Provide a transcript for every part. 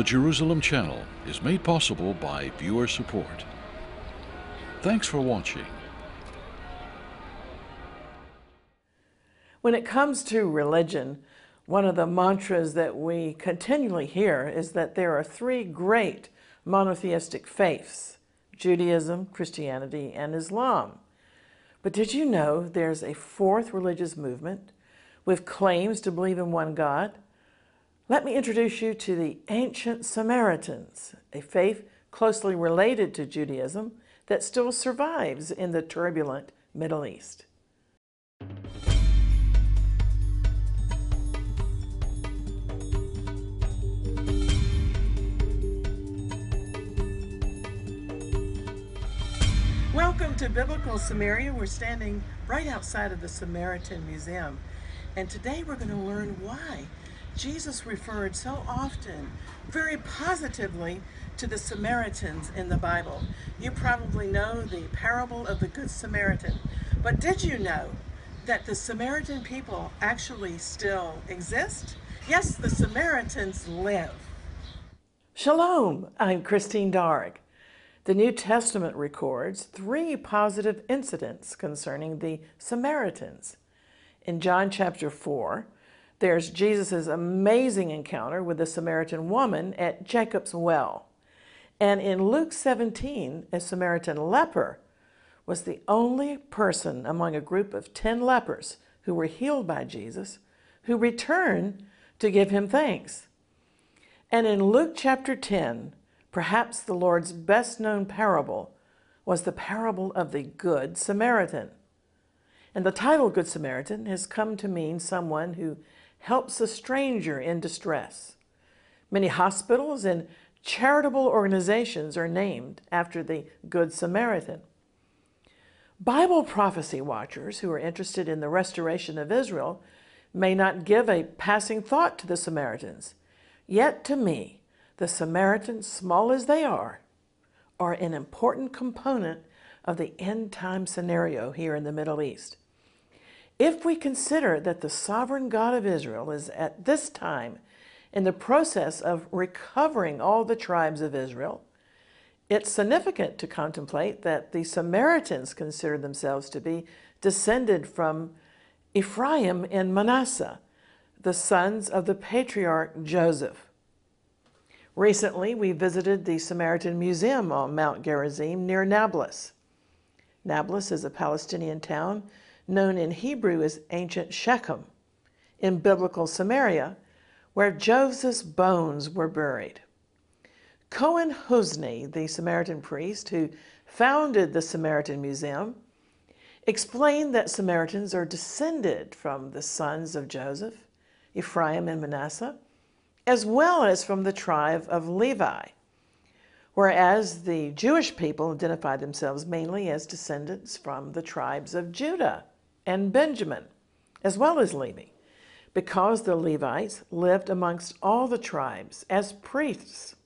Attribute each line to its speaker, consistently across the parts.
Speaker 1: The Jerusalem Channel is made possible by viewer support. Thanks for watching.
Speaker 2: When it comes to religion, one of the mantras that we continually hear is that there are three great monotheistic faiths Judaism, Christianity, and Islam. But did you know there's a fourth religious movement with claims to believe in one God? Let me introduce you to the ancient Samaritans, a faith closely related to Judaism that still survives in the turbulent Middle East. Welcome to Biblical Samaria. We're standing right outside of the Samaritan Museum. And today we're going to learn why Jesus referred so often, very positively, to the Samaritans in the Bible. You probably know the parable of the Good Samaritan. But did you know that the Samaritan people actually still exist? Yes, the Samaritans live. Shalom, I'm Christine Darg. The New Testament records three positive incidents concerning the Samaritans. In John chapter 4, there's Jesus' amazing encounter with the Samaritan woman at Jacob's well. And in Luke 17, a Samaritan leper was the only person among a group of 10 lepers who were healed by Jesus who returned to give him thanks. And in Luke chapter 10, Perhaps the Lord's best known parable was the parable of the Good Samaritan. And the title Good Samaritan has come to mean someone who helps a stranger in distress. Many hospitals and charitable organizations are named after the Good Samaritan. Bible prophecy watchers who are interested in the restoration of Israel may not give a passing thought to the Samaritans. Yet to me, the Samaritans, small as they are, are an important component of the end time scenario here in the Middle East. If we consider that the sovereign God of Israel is at this time in the process of recovering all the tribes of Israel, it's significant to contemplate that the Samaritans consider themselves to be descended from Ephraim and Manasseh, the sons of the patriarch Joseph. Recently, we visited the Samaritan Museum on Mount Gerizim near Nablus. Nablus is a Palestinian town known in Hebrew as ancient Shechem, in biblical Samaria, where Joseph's bones were buried. Cohen Husni, the Samaritan priest who founded the Samaritan Museum, explained that Samaritans are descended from the sons of Joseph, Ephraim and Manasseh, as well as from the tribe of Levi, whereas the Jewish people identify themselves mainly as descendants from the tribes of Judah and Benjamin, as well as Levi, because the Levites lived amongst all the tribes as priests.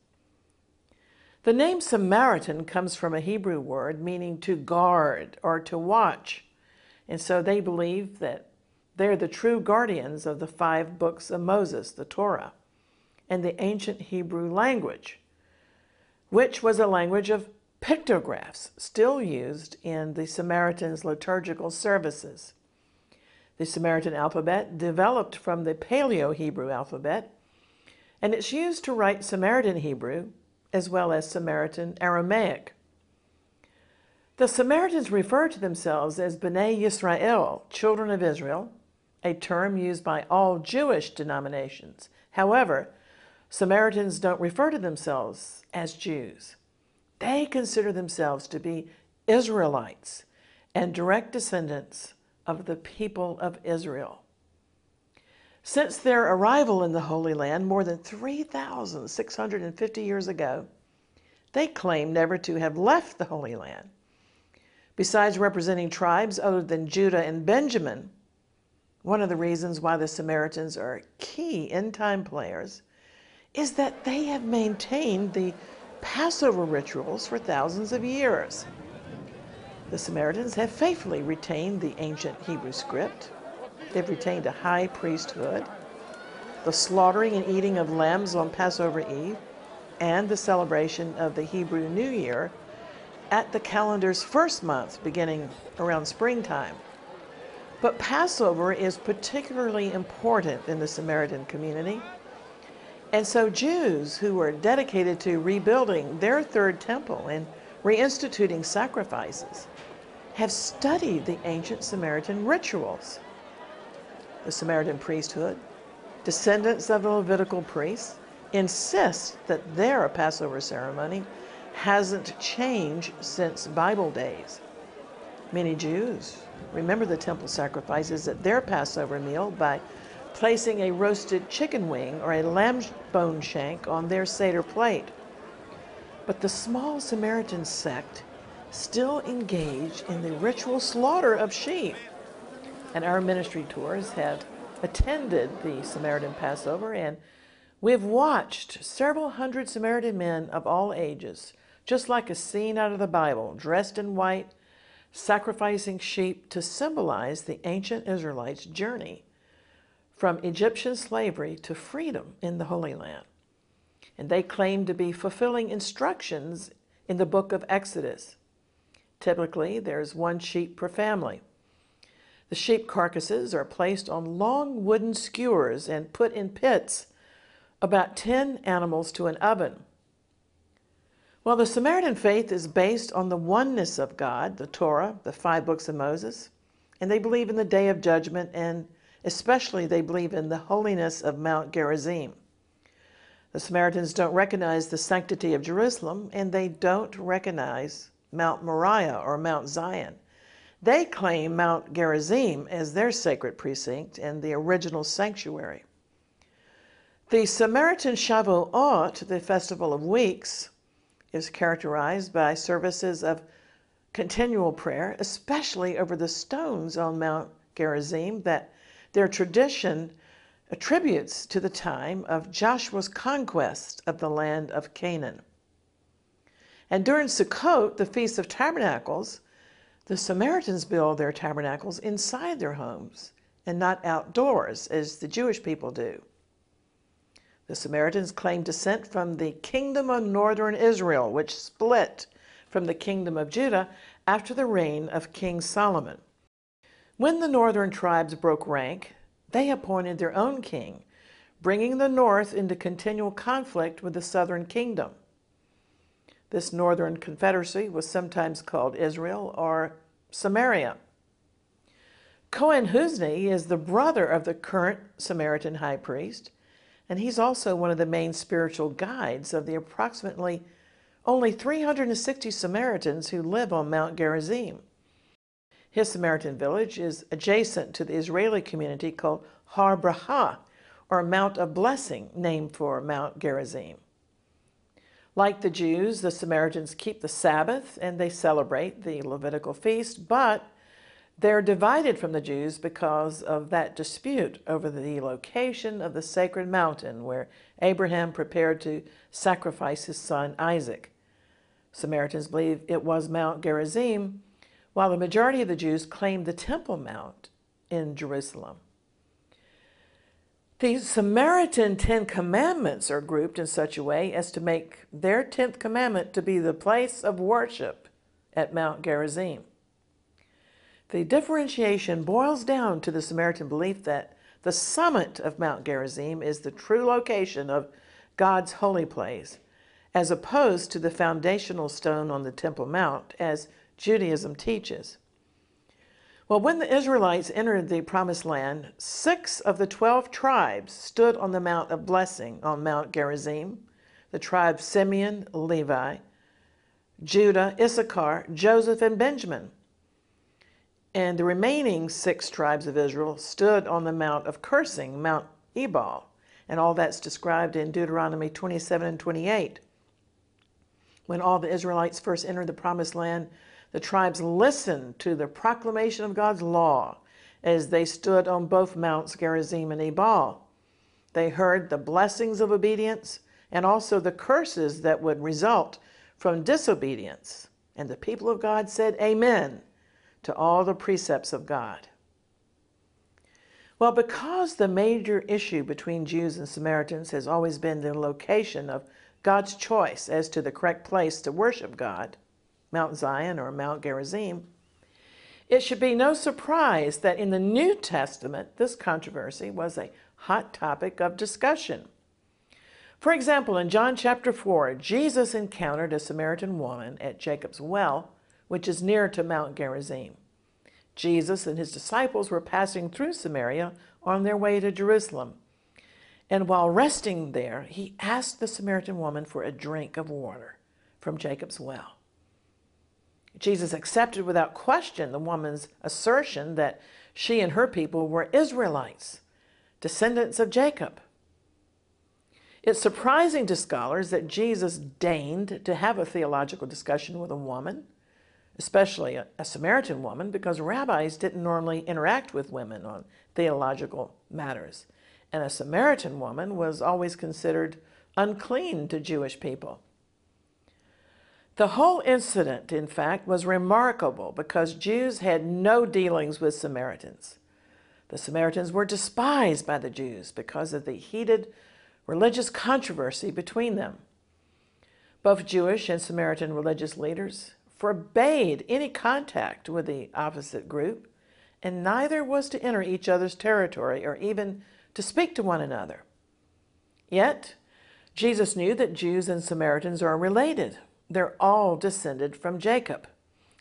Speaker 2: The name Samaritan comes from a Hebrew word meaning to guard or to watch, and so they believe that they're the true guardians of the five books of Moses, the Torah and the ancient Hebrew language, which was a language of pictographs still used in the Samaritans' liturgical services. The Samaritan alphabet developed from the Paleo Hebrew alphabet, and it's used to write Samaritan Hebrew as well as Samaritan Aramaic. The Samaritans refer to themselves as B'nai Yisrael, children of Israel, a term used by all Jewish denominations. However, Samaritans don't refer to themselves as Jews. They consider themselves to be Israelites and direct descendants of the people of Israel. Since their arrival in the Holy Land more than 3,650 years ago, they claim never to have left the Holy Land. Besides representing tribes other than Judah and Benjamin, one of the reasons why the Samaritans are key end time players is that they have maintained the Passover rituals for thousands of years. The Samaritans have faithfully retained the ancient Hebrew script. They've retained a high priesthood, the slaughtering and eating of lambs on Passover Eve, and the celebration of the Hebrew New Year at the calendar's first month, beginning around springtime. But Passover is particularly important in the Samaritan community. And so Jews who were dedicated to rebuilding their third temple and reinstituting sacrifices have studied the ancient Samaritan rituals. The Samaritan priesthood, descendants of the Levitical priests, insist that their Passover ceremony hasn't changed since Bible days. Many Jews remember the temple sacrifices at their Passover meal by placing a roasted chicken wing or a lamb bone shank on their Seder plate. But the small Samaritan sect still engage in the ritual slaughter of sheep. And our ministry tours have attended the Samaritan Passover, and we've watched several hundred Samaritan men of all ages, just like a scene out of the Bible, dressed in white, sacrificing sheep to symbolize the ancient Israelites' journey from Egyptian slavery to freedom in the Holy Land. And they claim to be fulfilling instructions in the book of Exodus. Typically, there's one sheep per family. The sheep carcasses are placed on long wooden skewers and put in pits, about 10 animals to an oven. Well, the Samaritan faith is based on the oneness of God, the Torah, the five books of Moses, and they believe in the day of judgment, and especially they believe in the holiness of Mount Gerizim. The Samaritans don't recognize the sanctity of Jerusalem, and they don't recognize Mount Moriah or Mount Zion. They claim Mount Gerizim as their sacred precinct and the original sanctuary. The Samaritan Shavuot, the Festival of Weeks, is characterized by services of continual prayer, especially over the stones on Mount Gerizim that their tradition attributes to the time of Joshua's conquest of the land of Canaan. And during Sukkot, the Feast of Tabernacles, the Samaritans build their tabernacles inside their homes and not outdoors as the Jewish people do. The Samaritans claim descent from the kingdom of northern Israel, which split from the kingdom of Judah after the reign of King Solomon. When the northern tribes broke rank, they appointed their own king, bringing the north into continual conflict with the southern kingdom. This northern confederacy was sometimes called Israel or Samaria. Cohen Husni is the brother of the current Samaritan high priest and he's also one of the main spiritual guides of the approximately only 360 Samaritans who live on Mount Gerizim. His Samaritan village is adjacent to the Israeli community called Har Bracha, or Mount of Blessing, named for Mount Gerizim. Like the Jews, the Samaritans keep the Sabbath and they celebrate the Levitical feast, but they're divided from the Jews because of that dispute over the location of the sacred mountain where Abraham prepared to sacrifice his son Isaac. Samaritans believe it was Mount Gerizim, while the majority of the Jews claim the Temple Mount in Jerusalem. The Samaritan Ten Commandments are grouped in such a way as to make their tenth commandment to be the place of worship at Mount Gerizim. The differentiation boils down to the Samaritan belief that the summit of Mount Gerizim is the true location of God's holy place, as opposed to the foundational stone on the Temple Mount, as Judaism teaches. Well, when the Israelites entered the Promised Land, six of the 12 tribes stood on the Mount of Blessing on Mount Gerizim the tribes Simeon, Levi, Judah, Issachar, Joseph, and Benjamin. And the remaining six tribes of Israel stood on the Mount of Cursing, Mount Ebal. And all that's described in Deuteronomy 27 and 28. When all the Israelites first entered the promised land, the tribes listened to the proclamation of God's law as they stood on both Mounts Gerizim and Ebal. They heard the blessings of obedience and also the curses that would result from disobedience. And the people of God said, Amen to all the precepts of God. Well, because the major issue between Jews and Samaritans has always been the location of God's choice as to the correct place to worship God, Mount Zion or Mount Gerizim, it should be no surprise that in the New Testament, this controversy was a hot topic of discussion. For example, in John chapter 4, Jesus encountered a Samaritan woman at Jacob's well, which is near to Mount Gerizim. Jesus and his disciples were passing through Samaria on their way to Jerusalem. And while resting there, he asked the Samaritan woman for a drink of water from Jacob's well. Jesus accepted without question the woman's assertion that she and her people were Israelites, descendants of Jacob. It's surprising to scholars that Jesus deigned to have a theological discussion with a woman, especially a, a, Samaritan woman, because rabbis didn't normally interact with women on theological matters. And a Samaritan woman was always considered unclean to Jewish people. The whole incident, in fact, was remarkable because Jews had no dealings with Samaritans. The Samaritans were despised by the Jews because of the heated religious controversy between them. Both Jewish and Samaritan religious leaders forbade any contact with the opposite group, and neither was to enter each other's territory or even to speak to one another. Yet, Jesus knew that Jews and Samaritans are related they're all descended from Jacob.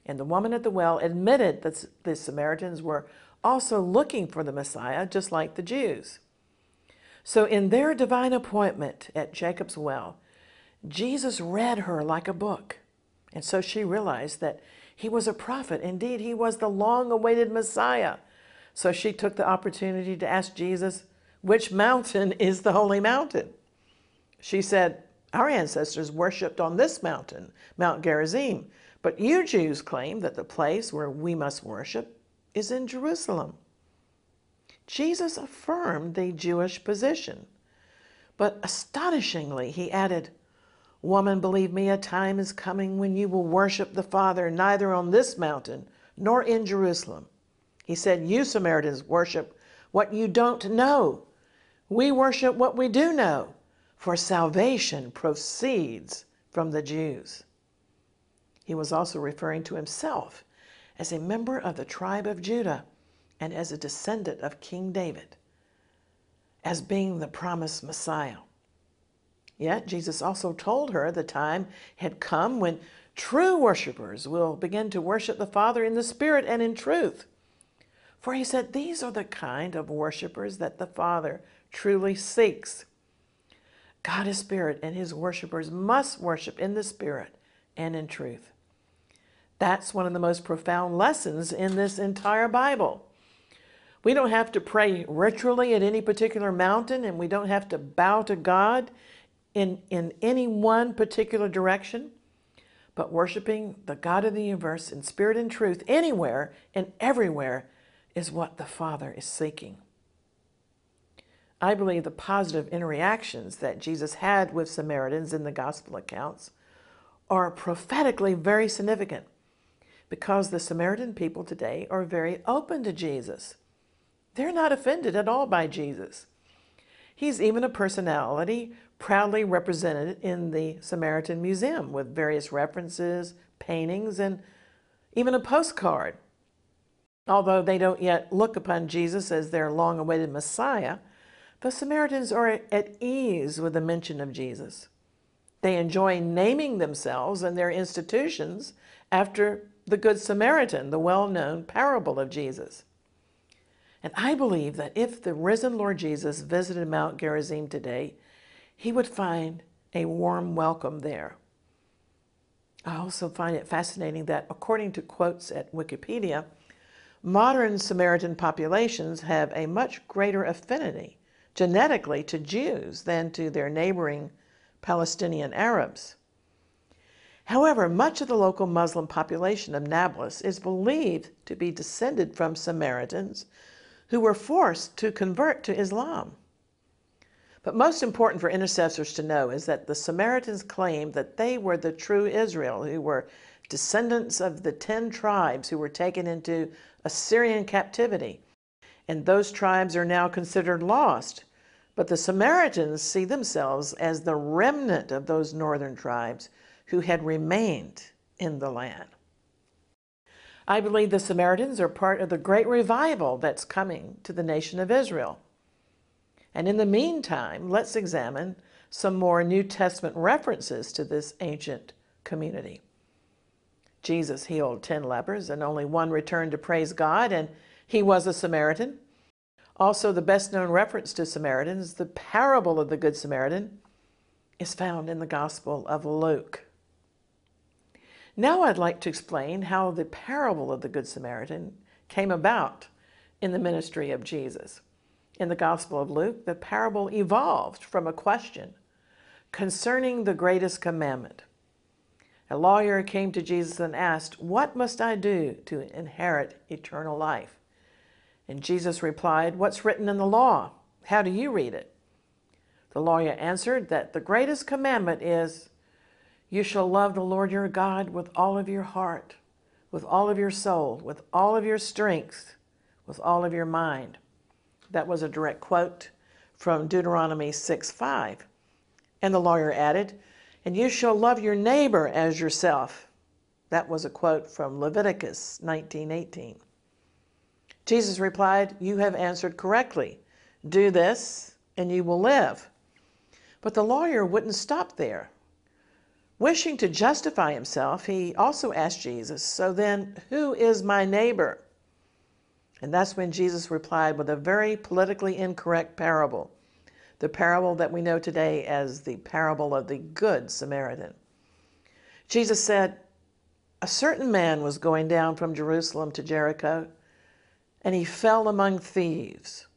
Speaker 2: And the woman at the well admitted that the Samaritans were also looking for the Messiah, just like the Jews. So, in their divine appointment at Jacob's well, Jesus read her like a book. And so she realized that he was a prophet. Indeed, he was the long awaited Messiah. So she took the opportunity to ask Jesus, which mountain is the holy mountain? She said, our ancestors worshipped on this mountain, Mount Gerizim, but you Jews claim that the place where we must worship is in Jerusalem. Jesus affirmed the Jewish position, but astonishingly, he added, Woman, believe me, a time is coming when you will worship the Father neither on this mountain nor in Jerusalem. He said, You Samaritans worship what you don't know. We worship what we do know for salvation proceeds from the Jews. He was also referring to himself as a member of the tribe of Judah and as a descendant of King David, as being the promised Messiah. Yet Jesus also told her the time had come when true worshipers will begin to worship the Father in the Spirit and in truth. For he said, These are the kind of worshipers that the Father truly seeks. God is spirit, and his worshipers must worship in the spirit and in truth. That's one of the most profound lessons in this entire Bible. We don't have to pray ritually at any particular mountain, and we don't have to bow to God in, in any one particular direction. But worshiping the God of the universe in spirit and truth anywhere and everywhere is what the Father is seeking. I believe the positive interactions that Jesus had with Samaritans in the gospel accounts are prophetically very significant because the Samaritan people today are very open to Jesus. They're not offended at all by Jesus. He's even a personality proudly represented in the Samaritan Museum with various references, paintings, and even a postcard. Although they don't yet look upon Jesus as their long awaited Messiah, the Samaritans are at ease with the mention of Jesus. They enjoy naming themselves and their institutions after the Good Samaritan, the well known parable of Jesus. And I believe that if the risen Lord Jesus visited Mount Gerizim today, he would find a warm welcome there. I also find it fascinating that, according to quotes at Wikipedia, modern Samaritan populations have a much greater affinity genetically to Jews than to their neighboring Palestinian Arabs. However, much of the local Muslim population of Nablus is believed to be descended from Samaritans who were forced to convert to Islam. But most important for intercessors to know is that the Samaritans claimed that they were the true Israel, who were descendants of the ten tribes who were taken into Assyrian captivity and those tribes are now considered lost But the Samaritans see themselves as the remnant of those northern tribes who had remained in the land. I believe the Samaritans are part of the great revival that's coming to the nation of Israel. And in the meantime, let's examine some more New Testament references to this ancient community. Jesus healed 10 lepers, and only one returned to praise God, and he was a Samaritan. Also, the best known reference to Samaritans, the parable of the Good Samaritan, is found in the Gospel of Luke. Now, I'd like to explain how the parable of the Good Samaritan came about in the ministry of Jesus. In the Gospel of Luke, the parable evolved from a question concerning the greatest commandment. A lawyer came to Jesus and asked, What must I do to inherit eternal life? And Jesus replied, What's written in the law? How do you read it? The lawyer answered that the greatest commandment is, You shall love the Lord your God with all of your heart, with all of your soul, with all of your strength, with all of your mind. That was a direct quote from Deuteronomy 6 5. And the lawyer added, And you shall love your neighbor as yourself. That was a quote from Leviticus 19 18. Jesus replied, You have answered correctly. Do this, and you will live. But the lawyer wouldn't stop there. Wishing to justify himself, he also asked Jesus, So then, who is my neighbor? And that's when Jesus replied with a very politically incorrect parable, the parable that we know today as the parable of the Good Samaritan. Jesus said, A certain man was going down from Jerusalem to Jericho and he fell among thieves.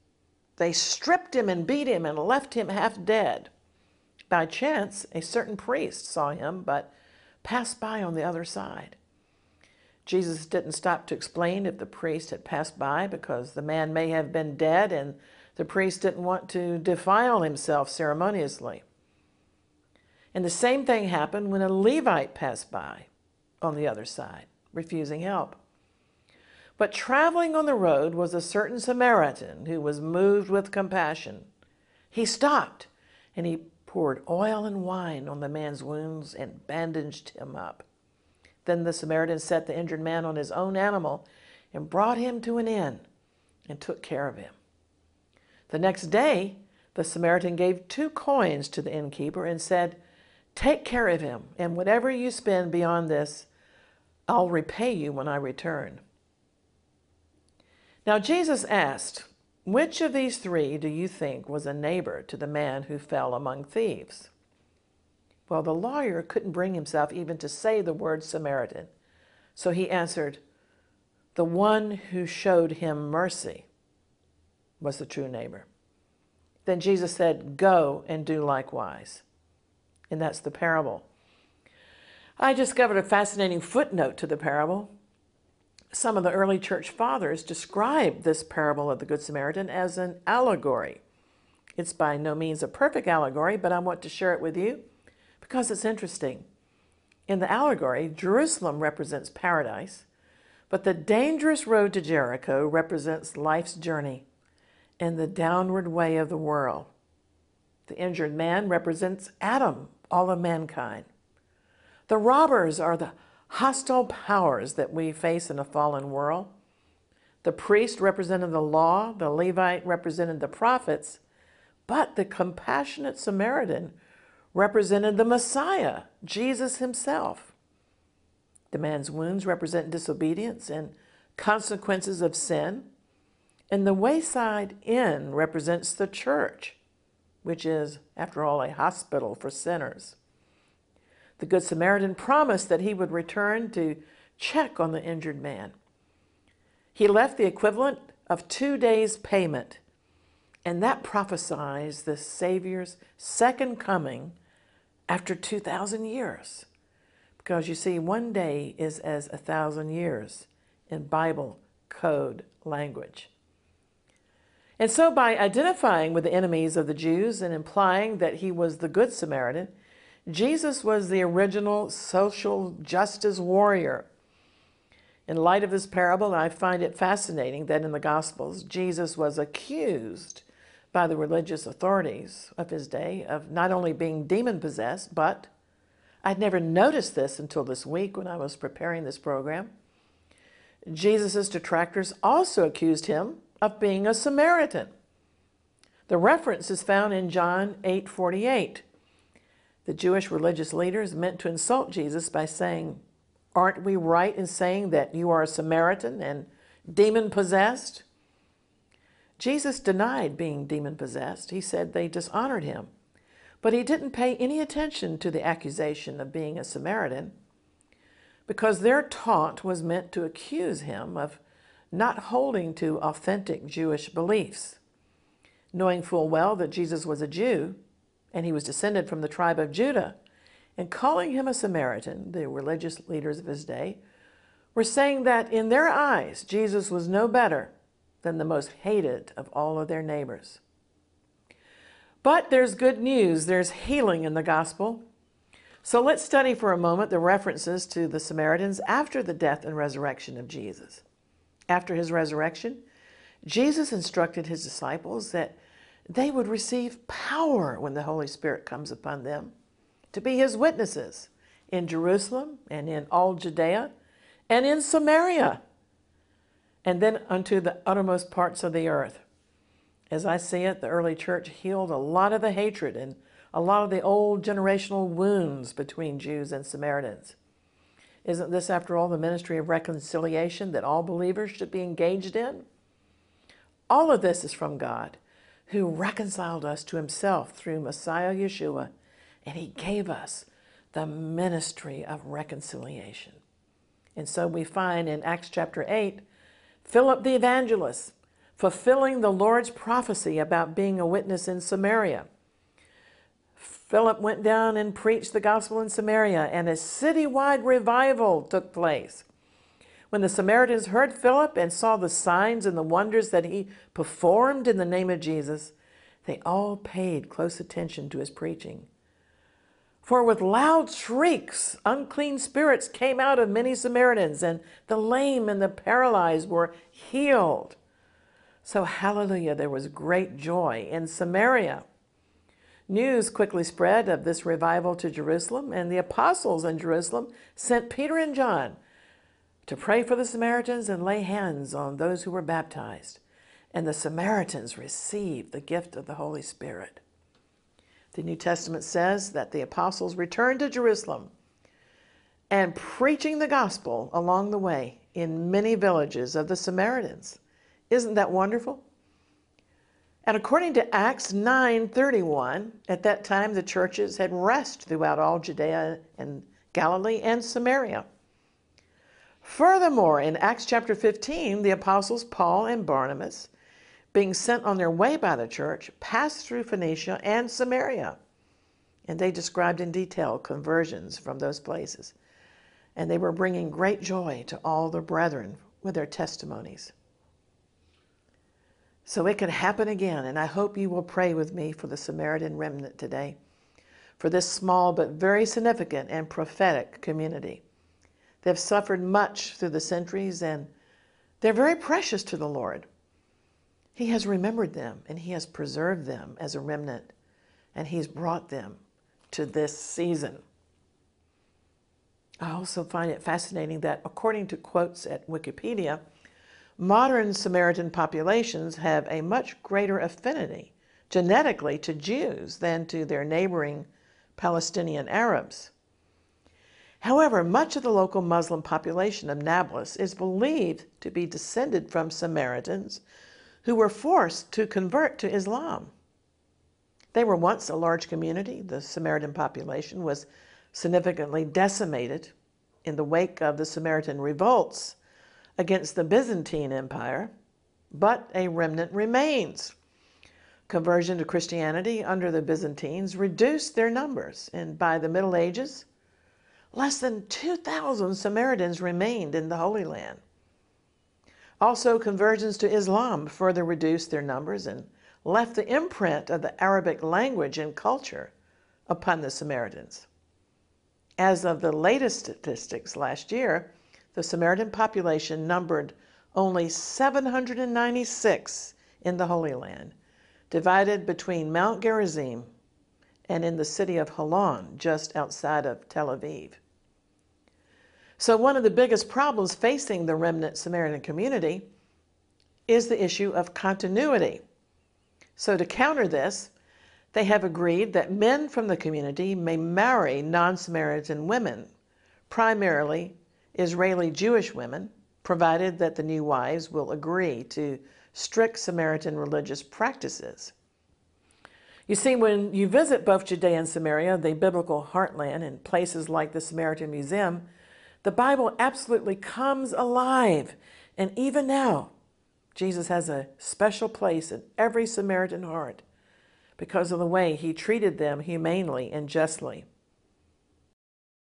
Speaker 2: They stripped him and beat him and left him half dead. By chance, a certain priest saw him, but passed by on the other side. Jesus didn't stop to explain if the priest had passed by because the man may have been dead and the priest didn't want to defile himself ceremoniously. And the same thing happened when a Levite passed by on the other side, refusing help. But traveling on the road was a certain Samaritan who was moved with compassion. He stopped and he poured oil and wine on the man's wounds and bandaged him up. Then the Samaritan set the injured man on his own animal and brought him to an inn and took care of him. The next day, the Samaritan gave two coins to the innkeeper and said, Take care of him, and whatever you spend beyond this, I'll repay you when I return. Now Jesus asked, Which of these three do you think was a neighbor to the man who fell among thieves? Well, the lawyer couldn't bring himself even to say the word Samaritan. So he answered, The one who showed him mercy was the true neighbor. Then Jesus said, Go and do likewise. And that's the parable. I discovered a fascinating footnote to the parable some of the early church fathers describe this parable of the Good Samaritan as an allegory. It's by no means a perfect allegory, but I want to share it with you because it's interesting. In the allegory, Jerusalem represents paradise, but the dangerous road to Jericho represents life's journey and the downward way of the world. The injured man represents Adam, all of mankind. The robbers are the hostile powers that we face in a fallen world. The priest represented the law, the Levite represented the prophets, but the compassionate Samaritan represented the Messiah, Jesus himself. The man's wounds represent disobedience and consequences of sin. And the wayside inn represents the church, which is, after all, a hospital for sinners. The Good Samaritan promised that he would return to check on the injured man. He left the equivalent of two days' payment, and that prophesies the Savior's second coming after 2,000 years. Because you see, one day is as a thousand years in Bible code language. And so, by identifying with the enemies of the Jews and implying that he was the Good Samaritan, Jesus was the original social justice warrior. In light of this parable, I find it fascinating that in the Gospels, Jesus was accused by the religious authorities of his day of not only being demon possessed, but I'd never noticed this until this week when I was preparing this program. Jesus' detractors also accused him of being a Samaritan. The reference is found in John 8:48. The Jewish religious leaders meant to insult Jesus by saying, "Aren't we right in saying that you are a Samaritan and demon possessed?" Jesus denied being demon possessed. He said they dishonored him. But he didn't pay any attention to the accusation of being a Samaritan because their taunt was meant to accuse him of not holding to authentic Jewish beliefs. Knowing full well that Jesus was a Jew and he was descended from the tribe of Judah, and calling him a Samaritan, the religious leaders of his day were saying that in their eyes, Jesus was no better than the most hated of all of their neighbors. But there's good news, there's healing in the gospel. So let's study for a moment the references to the Samaritans after the death and resurrection of Jesus. After his resurrection, Jesus instructed his disciples that they would receive power when the Holy Spirit comes upon them to be his witnesses in Jerusalem and in all Judea and in Samaria and then unto the uttermost parts of the earth. As I see it, the early church healed a lot of the hatred and a lot of the old generational wounds between Jews and Samaritans. Isn't this, after all, the ministry of reconciliation that all believers should be engaged in? All of this is from God, who reconciled us to himself through Messiah Yeshua, and he gave us the ministry of reconciliation. And so we find in Acts chapter 8, Philip the evangelist fulfilling the Lord's prophecy about being a witness in Samaria. Philip went down and preached the gospel in Samaria, and a citywide revival took place. When the Samaritans heard Philip and saw the signs and the wonders that he performed in the name of Jesus, they all paid close attention to his preaching. For with loud shrieks, unclean spirits came out of many Samaritans, and the lame and the paralyzed were healed. So, hallelujah, there was great joy in Samaria. News quickly spread of this revival to Jerusalem, and the apostles in Jerusalem sent Peter and John to pray for the Samaritans and lay hands on those who were baptized. And the Samaritans received the gift of the Holy Spirit. The New Testament says that the apostles returned to Jerusalem and preaching the gospel along the way in many villages of the Samaritans. Isn't that wonderful? And according to Acts 9:31, at that time the churches had rest throughout all Judea and Galilee and Samaria. Furthermore, in Acts chapter 15, the apostles Paul and Barnabas, being sent on their way by the church, passed through Phoenicia and Samaria. And they described in detail conversions from those places. And they were bringing great joy to all the brethren with their testimonies. So it could happen again, and I hope you will pray with me for the Samaritan remnant today, for this small but very significant and prophetic community. They've suffered much through the centuries, and they're very precious to the Lord. He has remembered them, and He has preserved them as a remnant, and He's brought them to this season. I also find it fascinating that, according to quotes at Wikipedia, Modern Samaritan populations have a much greater affinity genetically to Jews than to their neighboring Palestinian Arabs. However, much of the local Muslim population of Nablus is believed to be descended from Samaritans who were forced to convert to Islam. They were once a large community. The Samaritan population was significantly decimated in the wake of the Samaritan revolts against the Byzantine Empire, but a remnant remains. Conversion to Christianity under the Byzantines reduced their numbers, and by the Middle Ages, less than 2,000 Samaritans remained in the Holy Land. Also, conversions to Islam further reduced their numbers and left the imprint of the Arabic language and culture upon the Samaritans. As of the latest statistics last year, the Samaritan population numbered only 796 in the Holy Land, divided between Mount Gerizim and in the city of Holon, just outside of Tel Aviv. So, one of the biggest problems facing the remnant Samaritan community is the issue of continuity. So, to counter this, they have agreed that men from the community may marry non Samaritan women, primarily Israeli Jewish women, provided that the new wives will agree to strict Samaritan religious practices. You see, when you visit both Judea and Samaria, the biblical heartland, and places like the Samaritan Museum, the Bible absolutely comes alive. And even now, Jesus has a special place in every Samaritan heart because of the way he treated them humanely and justly.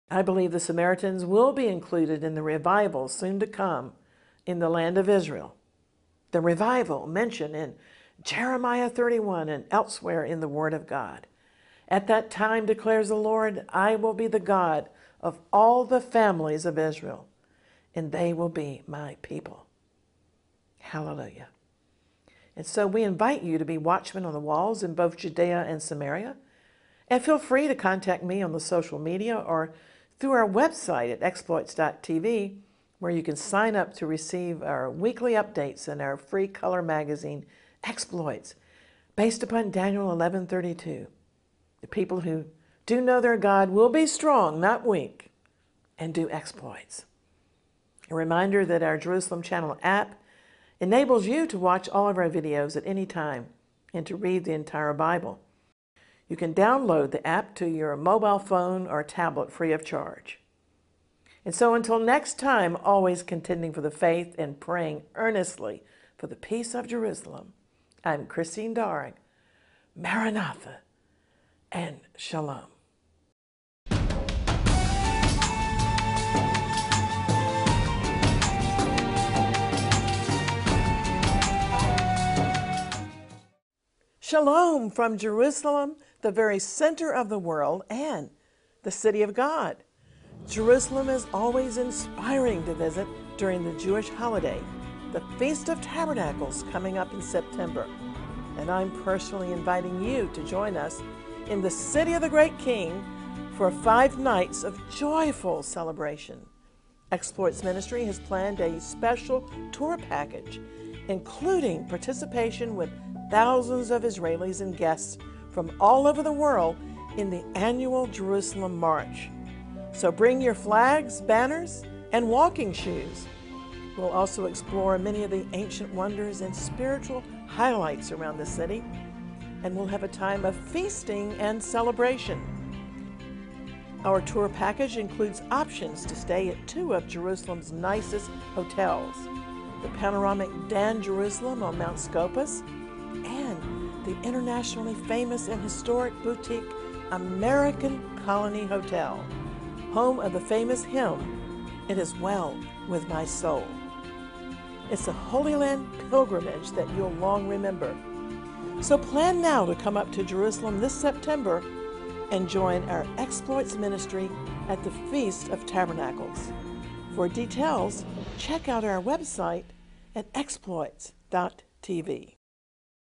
Speaker 2: I believe the Samaritans will be included in the revival soon to come in the land of Israel. The revival mentioned in Jeremiah 31 and elsewhere in the Word of God. At that time, declares the Lord, I will be the God of all the families of Israel, and they will be my people. Hallelujah. And so we invite you to be watchmen on the walls in both Judea and Samaria. And feel free to contact me on the social media or through our website at exploits.tv, where you can sign up to receive our weekly updates and our free color magazine, Exploits, based upon Daniel 11:32. The people who do know their God will be strong, not weak, and do exploits. A reminder that our Jerusalem Channel app enables you to watch all of our videos at any time and to read the entire Bible. You can download the app to your mobile phone or tablet free of charge. And so until next time, always contending for the faith and praying earnestly for the peace of Jerusalem, I'm Christine Darg. Maranatha and Shalom. Shalom from Jerusalem, the very center of the world and the city of God. Jerusalem is always inspiring to visit during the Jewish holiday, the Feast of Tabernacles coming up in September. And I'm personally inviting you to join us in the city of the great King for five nights of joyful celebration. Exploits Ministry has planned a special tour package, including participation with thousands of Israelis and guests from all over the world in the annual Jerusalem March. So bring your flags, banners, and walking shoes. We'll also explore many of the ancient wonders and spiritual highlights around the city, and we'll have a time of feasting and celebration. Our tour package includes options to stay at two of Jerusalem's nicest hotels the panoramic Dan Jerusalem on Mount Scopus and the internationally famous and historic boutique American Colony Hotel, home of the famous hymn, It Is Well With My Soul. It's a Holy Land pilgrimage that you'll long remember. So plan now to come up to Jerusalem this September and join our exploits ministry at the Feast of Tabernacles. For details, check out our website at exploits.tv.